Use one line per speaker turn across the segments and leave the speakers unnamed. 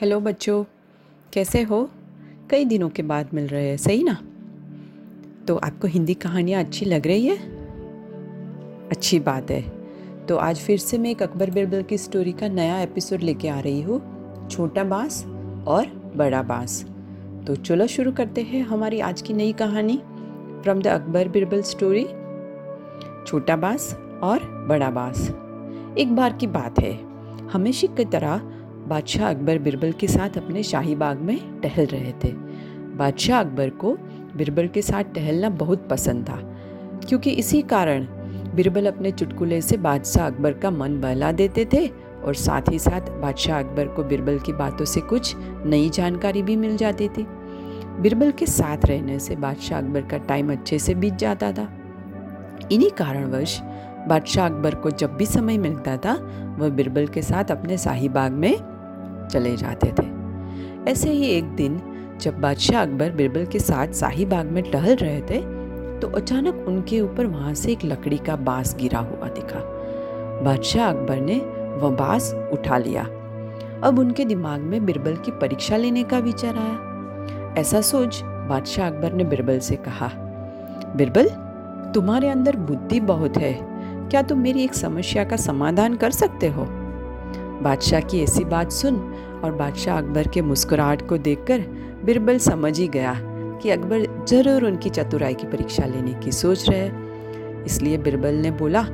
Hello बच्चों, कैसे हो? कई दिनों के बाद मिल रहे हैं, सही ना? तो आपको हिंदी कहानियाँ अच्छी लग रही है? अच्छी बात है। तो आज फिर से मैं एक अकबर बिरबल की स्टोरी का नया एपिसोड लेके आ रही हूँ, छोटा बाँस और बड़ा बाँस। तो चलो शुरू करते हैं हमारी आज की नई कहानी from the Akbar Birbal story छोटा बाँस और बड़ा बाँस। एक बार की बात है हमेशा की तरह बादशाह अकबर बिरबल के साथ अपने शाही बाग में टहल रहे थे। बादशाह अकबर को बिरबल के साथ टहलना बहुत पसंद था, क्योंकि इसी कारण बिरबल अपने चुटकुले से बादशाह अकबर का मन बहला देते थे और साथ ही साथ बादशाह अकबर को बिरबल की बातों से कुछ नई जानकारी भी मिल जाती थी। बिरबल के साथ रहने से बादशाह अकबर का टाइम अच्छे से बीत जाता था। इन्हीं कारणवश बादशाह अकबर को जब भी समय मिलता था, वह बिरबल के साथ अपने शाही बाग में चले जाते थे। ऐसे ही एक दिन, जब बादशाह अकबर बिरबल के साथ शाही बाग में टहल रहे थे तो अचानक उनके ऊपर वहाँ से एक लकड़ी का बाँस गिरा हुआ दिखा। बादशाह अकबर ने वह बाँस उठा लिया। अब उनके दिमाग में बिरबल की परीक्षा लेने का विचार आया। ऐसा सोच बादशाह अकबर ने बिरबल से कहा, बिरबल, तुम्हारे अंदर बुद्धि बहुत है। क्या तुम मेरी एक समस्या का समाधान कर सकते हो? बादशाह की ऐसी बात सुन और बादशाह अकबर के मुस्कुराहट को देखकर बिरबल समझ ही गया कि अकबर ज़रूर उनकी चतुराई की परीक्षा लेने की सोच रहे हैं इसलिए बिरबल ने बोला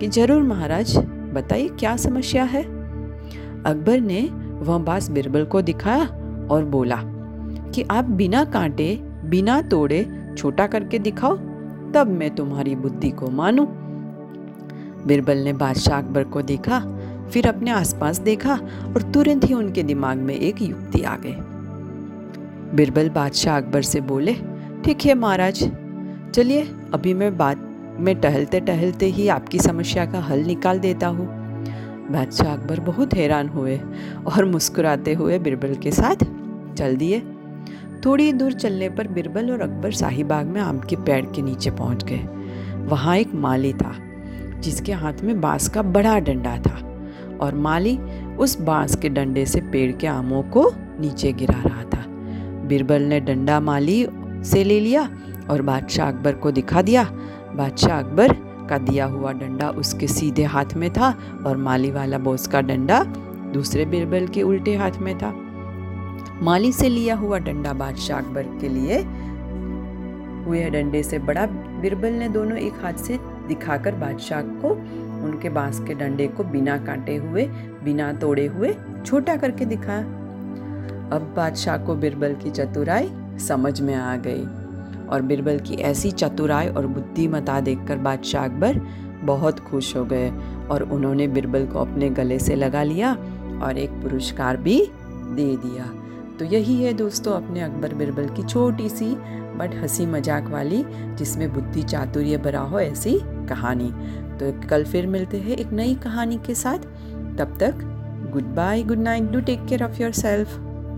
कि ज़रूर महाराज, बताइए क्या समस्या है अकबर ने वह बास बिरबल को दिखाया और बोला कि आप बिना कांटे, बिना तोड़े छोटा करके दिखाओ, तब मैं तुम्हारी बुद्धि को मानूं। बिरबल ने बादशाह अकबर को देखा फिर अपने आसपास देखा और तुरंत ही उनके दिमाग में एक युक्ति आ गई। बिरबल बादशाह अकबर से बोले, ठीक है महाराज, चलिए, अभी मैं बात, में टहलते टहलते ही आपकी समस्या का हल निकाल देता हूँ। बादशाह अकबर बहुत हैरान हुए और मुस्कुराते हुए बिरबल के साथ, चल दिए। थोड़ी दूर चलने पर बिरबल और अकबर शाही बाग में आम के पेड़ के नीचे पहुँच गए। वहाँ एक माली था, जिसके हाथ में बाँस का बड़ा डंडा था। और माली उस बाँस के डंडे से पेड़ के आमों को नीचे गिरा रहा था। बिरबल ने डंडा माली से ले लिया और बादशाह अकबर को दिखा दिया। बादशाह अकबर का दिया हुआ डंडा उसके सीधे हाथ में था और माली वाला बोस का डंडा दूसरे बीरबल के उल्टे हाथ में था। माली से लिया हुआ डंडा बादशाह अकबर के लिए हुए डंडे से बड़ा बिरबल ने दोनों एक हाथ से दिखाकर बादशाह को उनके बाँस के डंडे को बिना काटे हुए, बिना तोड़े हुए, छोटा करके दिखाया अब बादशाह को बिरबल की चतुराई समझ में आ गई और बिरबल की ऐसी चतुराई और बुद्धिमता देखकर बादशाह अकबर बहुत खुश हो गए और उन्होंने बिरबल को अपने गले से लगा लिया और एक पुरस्कार भी दे दिया। तो यही है दोस्तों अपने अकबर बिरबल की छोटी सी बट हँसी मज़ाक वाली, जिसमें बुद्धि चातुर्य भरा हो ऐसी कहानी। तो कल फिर मिलते हैं एक नई कहानी के साथ। तब तक good bye good night do take care of yourself